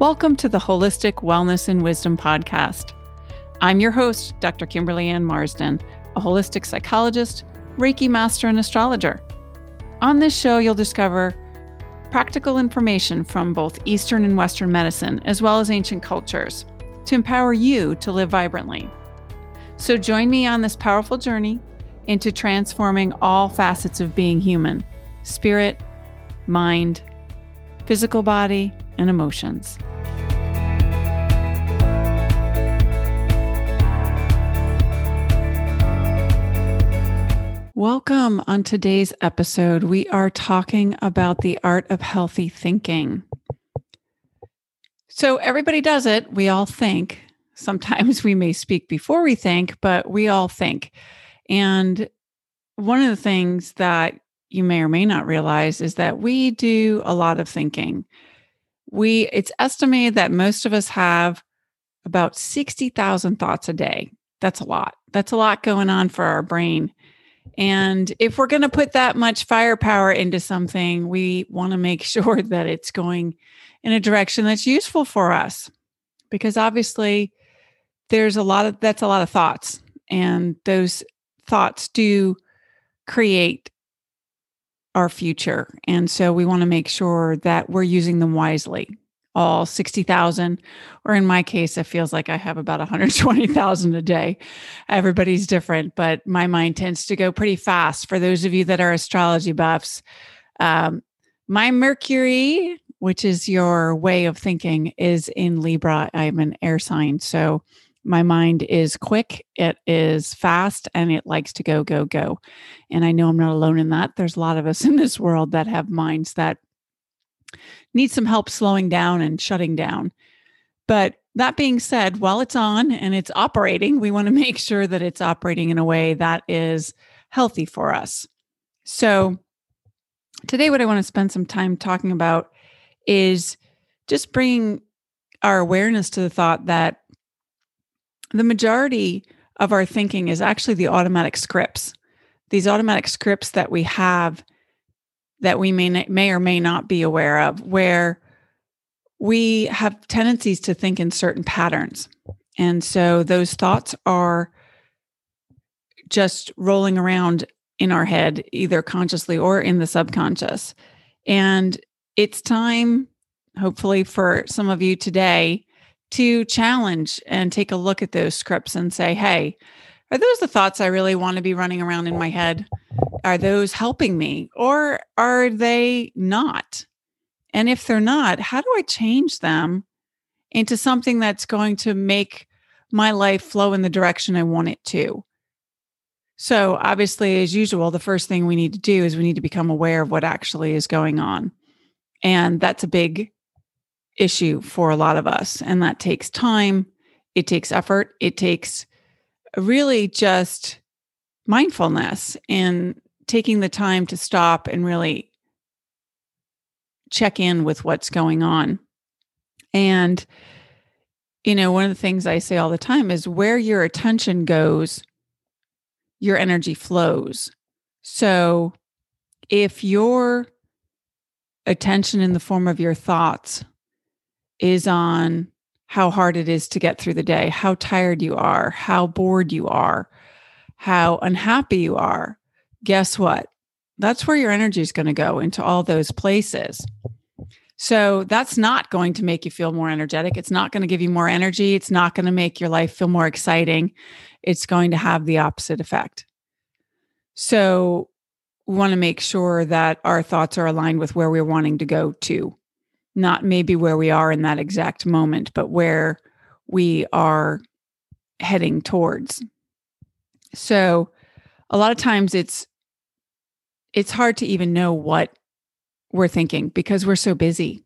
Welcome to the Holistic Wellness and Wisdom Podcast. I'm your host, Dr. Kimberly Ann Marsden, a holistic psychologist, Reiki master, and astrologer. On this show, you'll discover practical information from both Eastern and Western medicine, as well as ancient cultures, to empower you to live vibrantly. So join me on this powerful journey into transforming all facets of being human spirit, mind, physical body, and emotions. Welcome on today's episode. We are talking about the art of healthy thinking. So, everybody does it. We all think. Sometimes we may speak before we think, but we all think. And one of the things that you may or may not realize is that we do a lot of thinking. We it's estimated that most of us have about 60,000 thoughts a day. That's a lot. That's a lot going on for our brain. And if we're going to put that much firepower into something, we want to make sure that it's going in a direction that's useful for us. Because obviously, there's a lot of that's a lot of thoughts, and those thoughts do create our future. And so we want to make sure that we're using them wisely all 60,000 or in my case it feels like I have about 120,000 a day. Everybody's different, but my mind tends to go pretty fast. For those of you that are astrology buffs, um, my Mercury, which is your way of thinking, is in Libra. I'm an air sign, so my mind is quick, it is fast, and it likes to go, go, go. And I know I'm not alone in that. There's a lot of us in this world that have minds that need some help slowing down and shutting down. But that being said, while it's on and it's operating, we want to make sure that it's operating in a way that is healthy for us. So, today, what I want to spend some time talking about is just bringing our awareness to the thought that the majority of our thinking is actually the automatic scripts. These automatic scripts that we have that we may may or may not be aware of where we have tendencies to think in certain patterns. And so those thoughts are just rolling around in our head either consciously or in the subconscious. And it's time hopefully for some of you today to challenge and take a look at those scripts and say hey are those the thoughts i really want to be running around in my head are those helping me or are they not? And if they're not, how do I change them into something that's going to make my life flow in the direction I want it to? So, obviously, as usual, the first thing we need to do is we need to become aware of what actually is going on. And that's a big issue for a lot of us. And that takes time, it takes effort, it takes really just mindfulness and taking the time to stop and really check in with what's going on. And, you know, one of the things I say all the time is where your attention goes, your energy flows. So if your attention in the form of your thoughts is on how hard it is to get through the day, how tired you are, how bored you are, how unhappy you are, guess what? That's where your energy is going to go into all those places. So that's not going to make you feel more energetic. It's not going to give you more energy. It's not going to make your life feel more exciting. It's going to have the opposite effect. So we want to make sure that our thoughts are aligned with where we're wanting to go to, not maybe where we are in that exact moment, but where we are heading towards. So a lot of times it's it's hard to even know what we're thinking because we're so busy.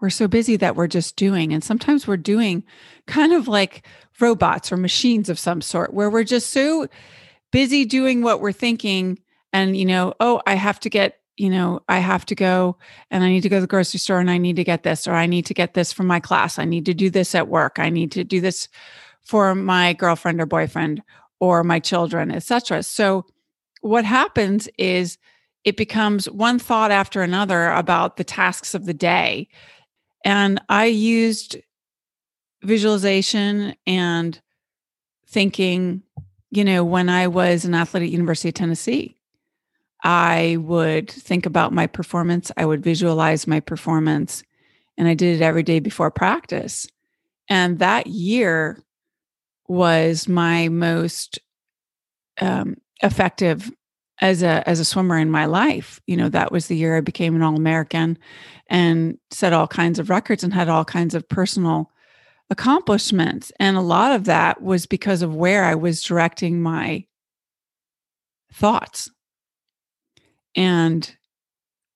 We're so busy that we're just doing. And sometimes we're doing kind of like robots or machines of some sort where we're just so busy doing what we're thinking. And, you know, oh, I have to get, you know, I have to go and I need to go to the grocery store and I need to get this, or I need to get this for my class. I need to do this at work. I need to do this for my girlfriend or boyfriend or my children, etc. So what happens is it becomes one thought after another about the tasks of the day And I used visualization and thinking, you know, when I was an athlete at University of Tennessee, I would think about my performance, I would visualize my performance, and I did it every day before practice. And that year was my most um, effective as a as a swimmer in my life. You know, that was the year I became an All American and set all kinds of records and had all kinds of personal accomplishments. And a lot of that was because of where I was directing my thoughts. And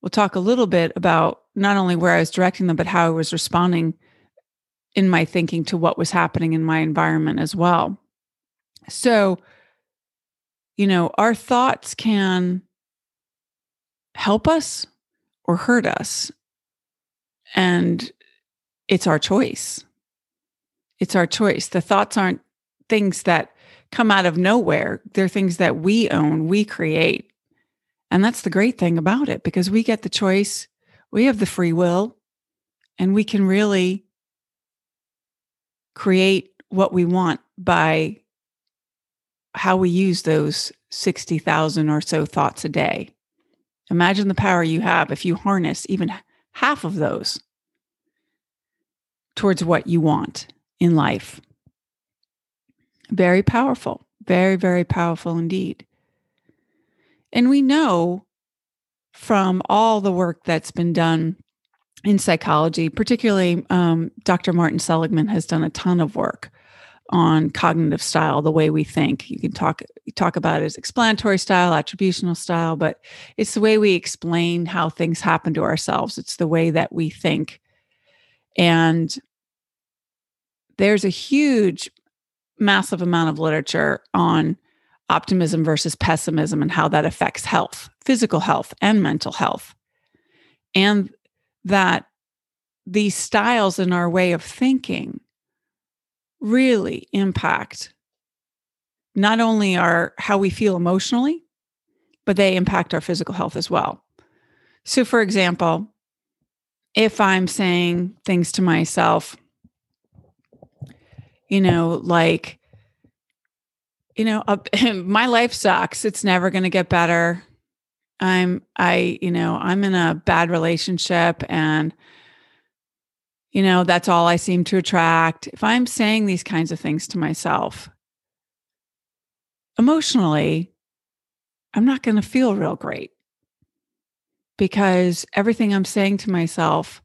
we'll talk a little bit about not only where I was directing them, but how I was responding in my thinking to what was happening in my environment as well. So, you know, our thoughts can help us or hurt us. And it's our choice. It's our choice. The thoughts aren't things that come out of nowhere, they're things that we own, we create. And that's the great thing about it because we get the choice, we have the free will, and we can really create what we want by how we use those 60,000 or so thoughts a day. Imagine the power you have if you harness even half of those towards what you want in life. Very powerful, very, very powerful indeed. And we know from all the work that's been done in psychology, particularly um, Dr. Martin Seligman has done a ton of work on cognitive style, the way we think. You can talk talk about it as explanatory style, attributional style, but it's the way we explain how things happen to ourselves. It's the way that we think. And there's a huge, massive amount of literature on optimism versus pessimism and how that affects health, physical health, and mental health. And that these styles in our way of thinking really impact not only our how we feel emotionally but they impact our physical health as well so for example if i'm saying things to myself you know, like, you know, uh, my life sucks. It's never going to get better. I'm, I, you know, I'm in a bad relationship and, you know, that's all I seem to attract. If I'm saying these kinds of things to myself, emotionally, I'm not going to feel real great because everything I'm saying to myself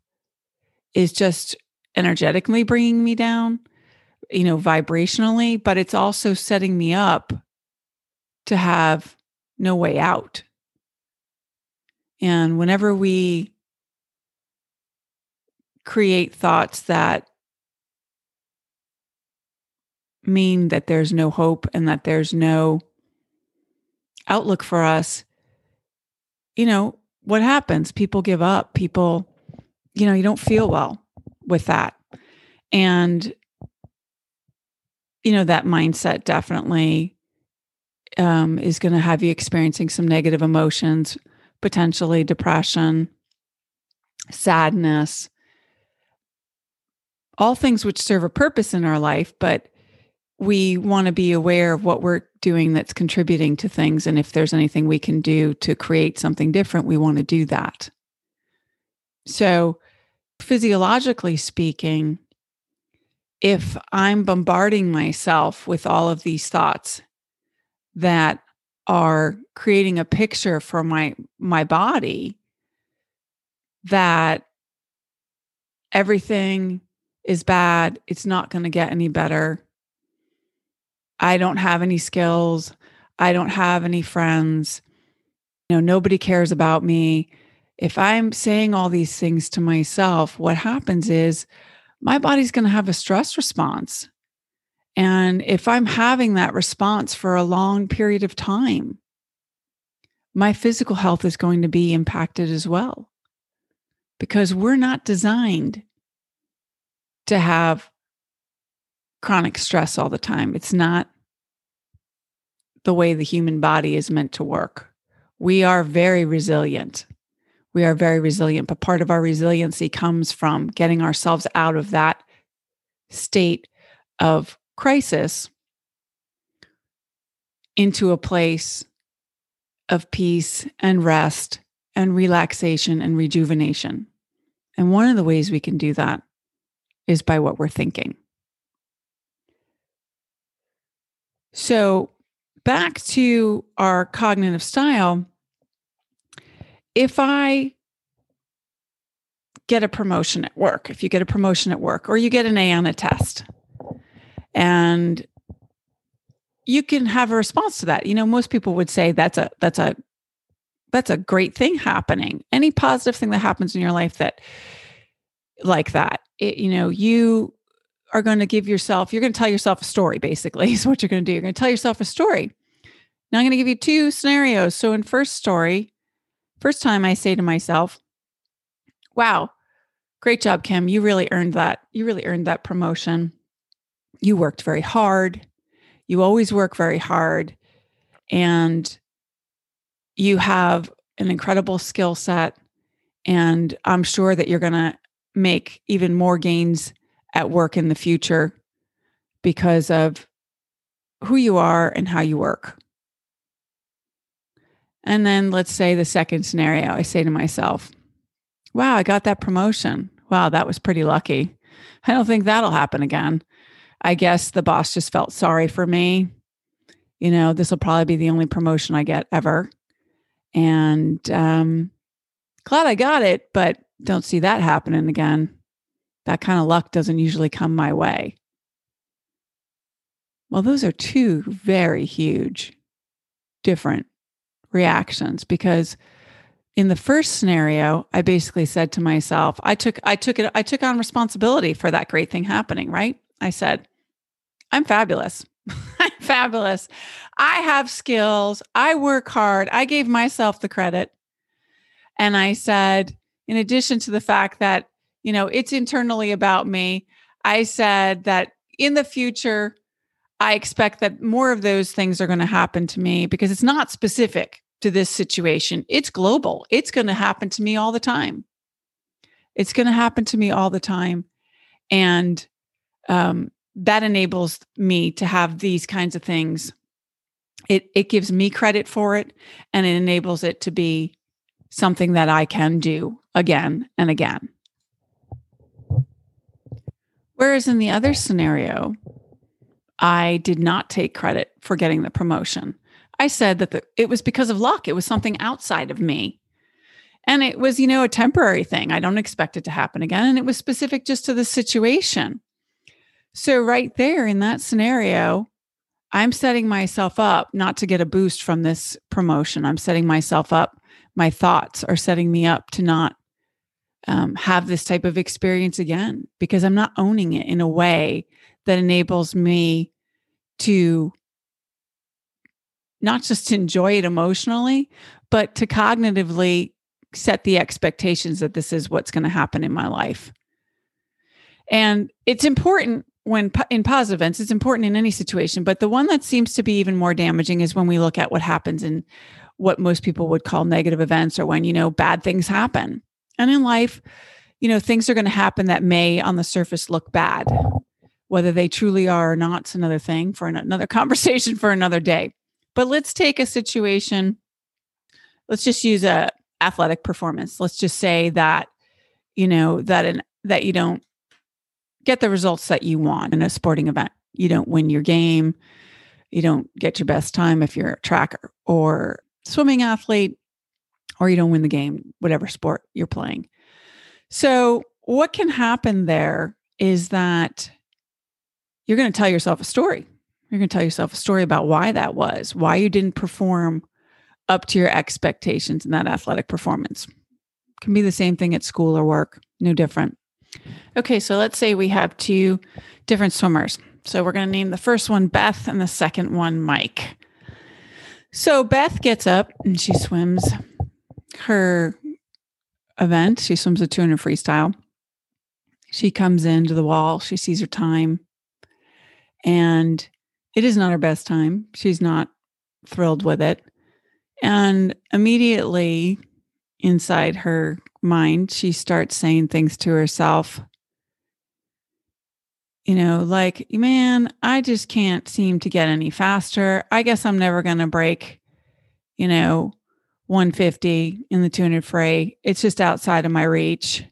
is just energetically bringing me down you know, vibrationally, but it's also setting me up to have no way out. And whenever we create thoughts that mean that there's no hope and that there's no outlook for us, you know, what happens? People give up. People, you know, you don't feel well with that. And you know that mindset definitely um, is going to have you experiencing some negative emotions potentially depression sadness. All things which serve a purpose in our life but we want to be aware of what we're doing that's contributing to things and if there's anything we can do to create something different we want to do that. So physiologically speaking if I'm bombarding myself with all of these thoughts that are creating a picture for my my body that everything is bad, it's not going to get any better. I don't have any skills, I don't have any friends. You know, nobody cares about me. If I'm saying all these things to myself, what happens is my body's going to have a stress response. And if I'm having that response for a long period of time, my physical health is going to be impacted as well. Because we're not designed to have chronic stress all the time. It's not the way the human body is meant to work. We are very resilient. We are very resilient. But part of our resiliency comes from getting ourselves out of that state of crisis into a place of peace and rest and relaxation and rejuvenation. And one of the ways we can do that is by what we're thinking. So, back to our cognitive style, if I get a promotion at work, if you get a promotion at work or you get an A on a test, and you can have a response to that. You know, most people would say that's a that's a that's a great thing happening. Any positive thing that happens in your life that like that, it, you know, you are going to give yourself, you're going to tell yourself a story, basically, is what you're going to do. You're going to tell yourself a story. Now I'm going to give you two scenarios. So in first story, first time I say to myself, wow, great job, Kim. You really earned that. You really earned that promotion. You worked very hard. You always work very hard. And you have an incredible skill set. And I'm sure that you're going to make even more gains at work in the future because of who you are and how you work. And then let's say the second scenario, I say to myself, wow, I got that promotion. Wow, that was pretty lucky. I don't think that'll happen again. I guess the boss just felt sorry for me. You know, this will probably be the only promotion I get ever. And um, glad I got it, but don't see that happening again. That kind of luck doesn't usually come my way. Well, those are two very huge, different reactions because in the first scenario, I basically said to myself, I took I took it I took on responsibility for that great thing happening, right? I said, I'm fabulous. I'm fabulous. I have skills. I work hard. I gave myself the credit. And I said, in addition to the fact that, you know, it's internally about me, I said that in the future, I expect that more of those things are going to happen to me because it's not specific to this situation. It's global. It's going to happen to me all the time. It's going to happen to me all the time. And um, that enables me to have these kinds of things. It, it gives me credit for it and it enables it to be something that I can do again and again. Whereas in the other scenario, I did not take credit for getting the promotion. I said that the, it was because of luck. It was something outside of me. And it was, you know, a temporary thing. I don't expect it to happen again. And it was specific just to the situation. So, right there in that scenario, I'm setting myself up not to get a boost from this promotion. I'm setting myself up. My thoughts are setting me up to not um, have this type of experience again because I'm not owning it in a way that enables me to not just enjoy it emotionally, but to cognitively set the expectations that this is what's going to happen in my life. And it's important when in positive events, it's important in any situation, but the one that seems to be even more damaging is when we look at what happens in what most people would call negative events or when, you know, bad things happen. And in life, you know, things are going to happen that may on the surface look bad. Whether they truly are or not, it's another thing for another conversation for another day. But let's take a situation. Let's just use a athletic performance. Let's just say that, you know, that an that you don't get the results that you want in a sporting event. You don't win your game. You don't get your best time if you're a tracker or swimming athlete, or you don't win the game, whatever sport you're playing. So, what can happen there is that you're going to tell yourself a story. You're going to tell yourself a story about why that was, why you didn't perform up to your expectations in that athletic performance. It can be the same thing at school or work, no different. Okay, so let's say we have two different swimmers. So we're going to name the first one Beth and the second one Mike. So Beth gets up and she swims her event. She swims a 200 freestyle. She comes into the wall. She sees her time. And it is not her best time. She's not thrilled with it. And immediately, inside her mind, she starts saying things to herself. You know, like, man, I just can't seem to get any faster. I guess I'm never going to break, you know, 150 in the 200 fray. It's just outside of my reach.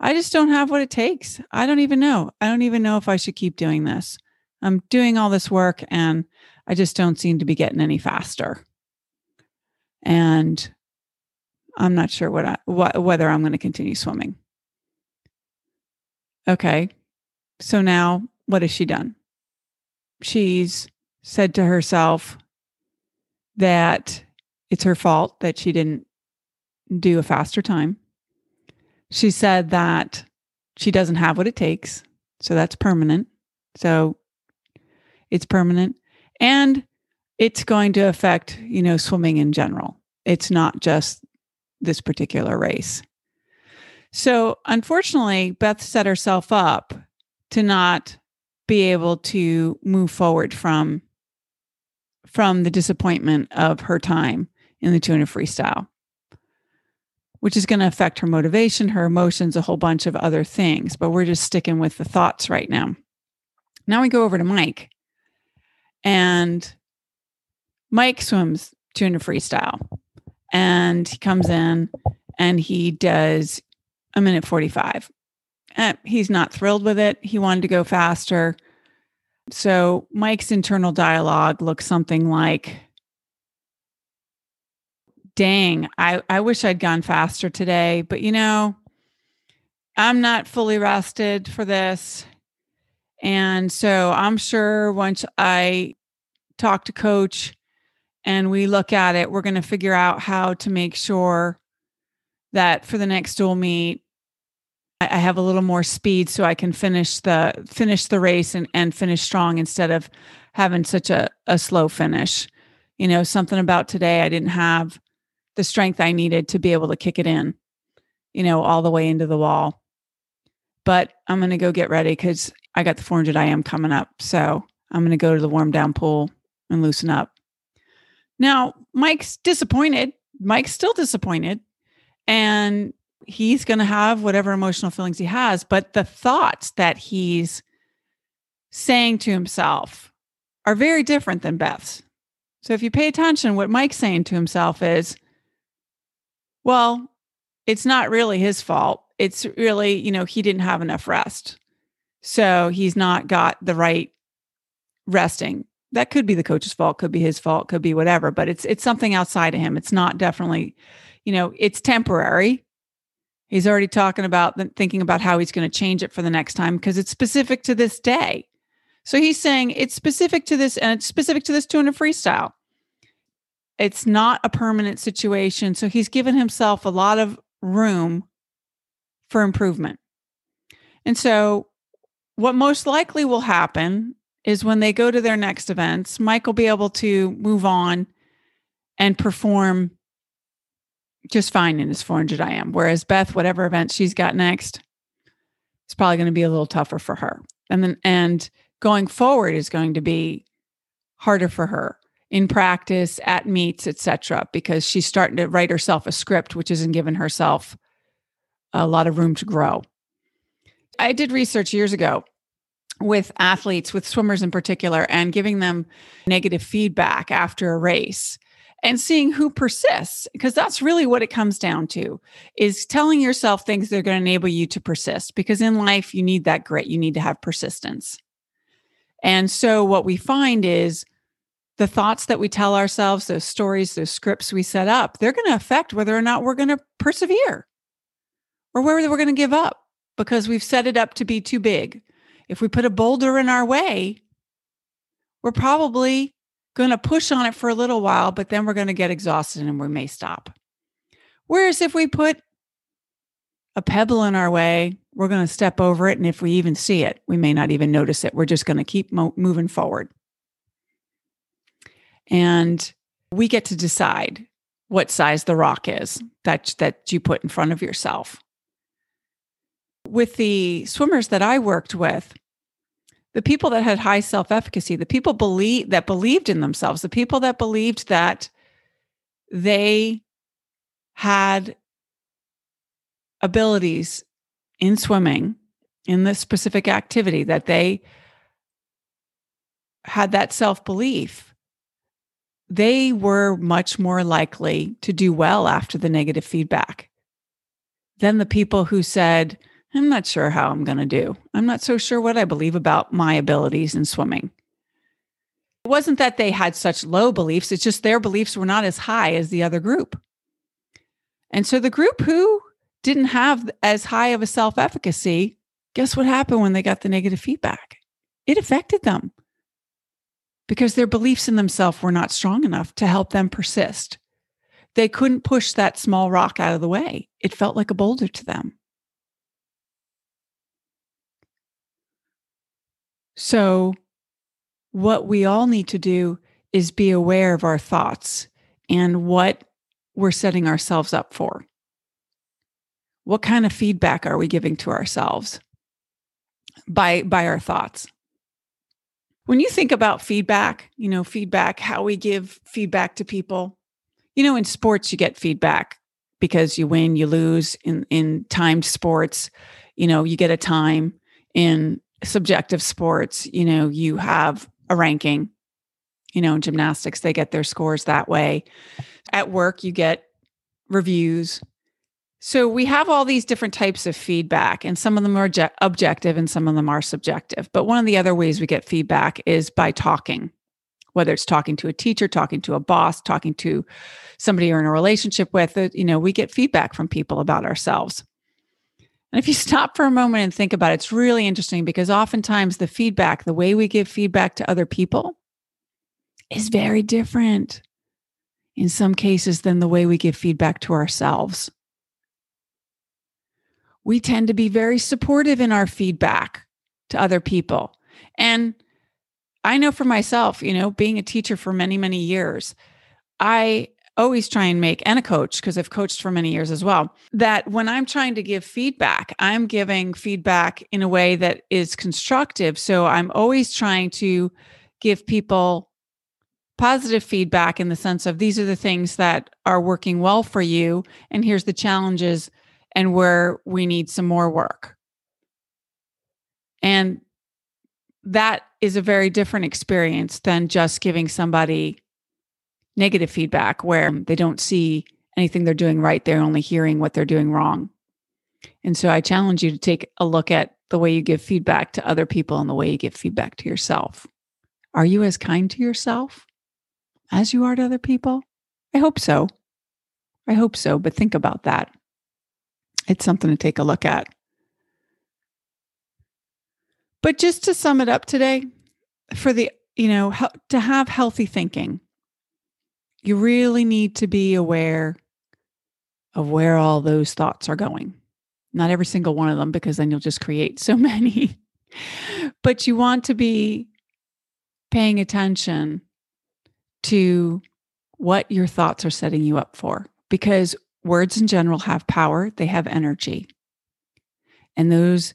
I just don't have what it takes. I don't even know. I don't even know if I should keep doing this. I'm doing all this work and I just don't seem to be getting any faster. And I'm not sure what I, what, whether I'm going to continue swimming. Okay. So now what has she done? She's said to herself that it's her fault that she didn't do a faster time. She said that she doesn't have what it takes. So that's permanent. So it's permanent and it's going to affect, you know, swimming in general. It's not just this particular race. So, unfortunately, Beth set herself up to not be able to move forward from from the disappointment of her time in the 200 freestyle which is going to affect her motivation, her emotions, a whole bunch of other things. But we're just sticking with the thoughts right now. Now we go over to Mike. And Mike swims 200 freestyle. And he comes in and he does a minute 45. And he's not thrilled with it. He wanted to go faster. So Mike's internal dialogue looks something like, dang, I, I wish I'd gone faster today, but you know, I'm not fully rested for this. And so I'm sure once I talk to coach and we look at it, we're going to figure out how to make sure that for the next dual meet, I have a little more speed so I can finish the finish the race and, and finish strong instead of having such a, a slow finish. You know, something about today I didn't have the strength I needed to be able to kick it in, you know, all the way into the wall. But I'm going to go get ready because I got the 400 IM coming up. So I'm going to go to the warm down pool and loosen up. Now, Mike's disappointed. Mike's still disappointed. And he's going to have whatever emotional feelings he has. But the thoughts that he's saying to himself are very different than Beth's. So if you pay attention, what Mike's saying to himself is, well, it's not really his fault. It's really, you know, he didn't have enough rest. So he's not got the right resting. That could be the coach's fault, could be his fault, could be whatever, but it's it's something outside of him. It's not definitely, you know, it's temporary. He's already talking about thinking about how he's going to change it for the next time because it's specific to this day. So he's saying it's specific to this and it's specific to this 200 freestyle. It's not a permanent situation. So he's given himself a lot of room for improvement. And so, what most likely will happen is when they go to their next events, Mike will be able to move on and perform just fine in his 400 IM. Whereas Beth, whatever event she's got next, it's probably going to be a little tougher for her. And then, and going forward is going to be harder for her in practice at meets etc because she's starting to write herself a script which isn't giving herself a lot of room to grow i did research years ago with athletes with swimmers in particular and giving them negative feedback after a race and seeing who persists because that's really what it comes down to is telling yourself things that are going to enable you to persist because in life you need that grit you need to have persistence. And so what we find is the thoughts that we tell ourselves, those stories, those scripts we set up, they're going to affect whether or not we're going to persevere or whether we're going to give up because we've set it up to be too big. If we put a boulder in our way, we're probably going to push on it for a little while, but then we're going to get exhausted and we may stop. Whereas if we put a pebble in our way, we're going to step over it. And if we even see it, we may not even notice it. We're just going to keep mo- moving forward. And we get to decide what size the rock is that, that you put in front of yourself. With the swimmers that I worked with, the people that had high self-efficacy, the people believe that believed in themselves, the people that believed that they had abilities in swimming in this specific activity that they had that self belief, they were much more likely to do well after the negative feedback than the people who said, I'm not sure how I'm going to do. I'm not so sure what I believe about my abilities in swimming. It wasn't that they had such low beliefs, it's just their beliefs were not as high as the other group. And so the group who didn't have as high of a self efficacy, guess what happened when they got the negative feedback? It affected them because their beliefs in themselves were not strong enough to help them persist. They couldn't push that small rock out of the way. It felt like a boulder to them. So, what we all need to do is be aware of our thoughts and what we're setting ourselves up for. What kind of feedback are we giving to ourselves by, by our thoughts? When you think about feedback, you know, feedback, how we give feedback to people, you know, in sports, you get feedback because you win, you lose in, in timed sports, you know, you get a time in subjective sports, you know, you have a ranking. You know, in gymnastics, they get their scores that way. At work, you get reviews. So we have all these different types of feedback, and some of them are objective and some of them are subjective. But one of the other ways we get feedback is by talking whether it's talking to a teacher, talking to a boss, talking to somebody you're in a relationship with, you know, we get feedback from people about ourselves. And if you stop for a moment and think about it, it's really interesting because oftentimes the feedback, the way we give feedback to other people is very different in some cases than the way we give feedback to ourselves. We tend to be very supportive in our feedback to other people. And I know for myself, you know, being a teacher for many, many years, I always try and make, and a coach, because I've coached for many years as well, that when I'm trying to give feedback, I'm giving feedback in a way that is constructive. So I'm always trying to give people positive feedback in the sense of these are the things that are working well for you, and here's the challenges and where we need some more work. And that is a very different experience than just giving somebody negative feedback where they don't see anything they're doing right. They're only hearing what they're doing wrong. And so I challenge you to take a look at the way you give feedback to other people and the way you give feedback to yourself. Are you as kind to yourself as you are to other people? I hope so. I hope so, but think about that. It's something to take a look at. But just to sum it up today, for the, you know, to have healthy thinking, you really need to be aware of where all those thoughts are going. Not every single one of them, because then you'll just create so many. but you want to be paying attention to what your thoughts are setting you up for, because words in general have power, they have energy. And those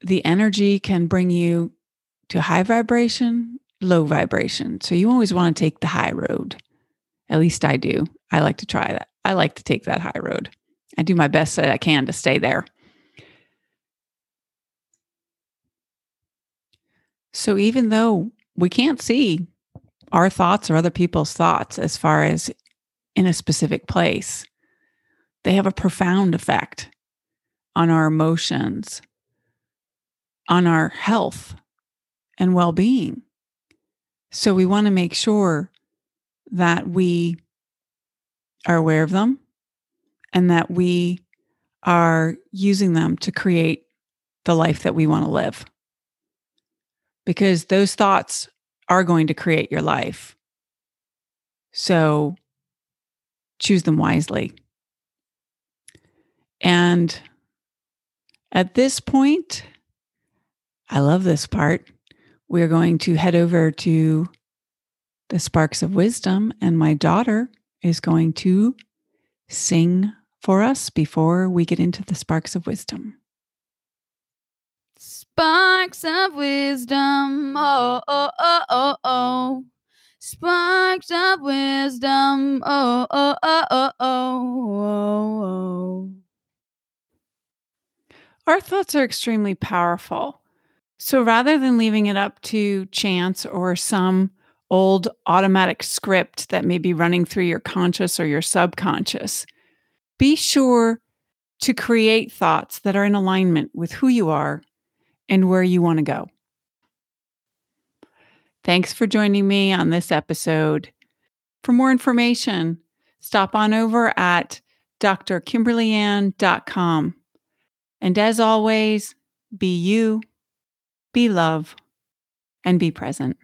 the energy can bring you to high vibration, low vibration. So you always want to take the high road. At least I do. I like to try that. I like to take that high road. I do my best that I can to stay there. So even though we can't see our thoughts or other people's thoughts as far as in a specific place, they have a profound effect on our emotions, on our health and well being. So we want to make sure that we are aware of them and that we are using them to create the life that we want to live. Because those thoughts are going to create your life. So choose them wisely. And at this point, I love this part. We're going to head over to the Sparks of Wisdom, and my daughter is going to sing for us before we get into the Sparks of Wisdom. Sparks of wisdom, oh, oh, oh, oh, oh. Sparks of wisdom, oh, oh, oh, oh, oh, oh, oh. Our thoughts are extremely powerful. So rather than leaving it up to chance or some old automatic script that may be running through your conscious or your subconscious, be sure to create thoughts that are in alignment with who you are and where you want to go. Thanks for joining me on this episode. For more information, stop on over at drkimberlyann.com. And as always, be you, be love, and be present.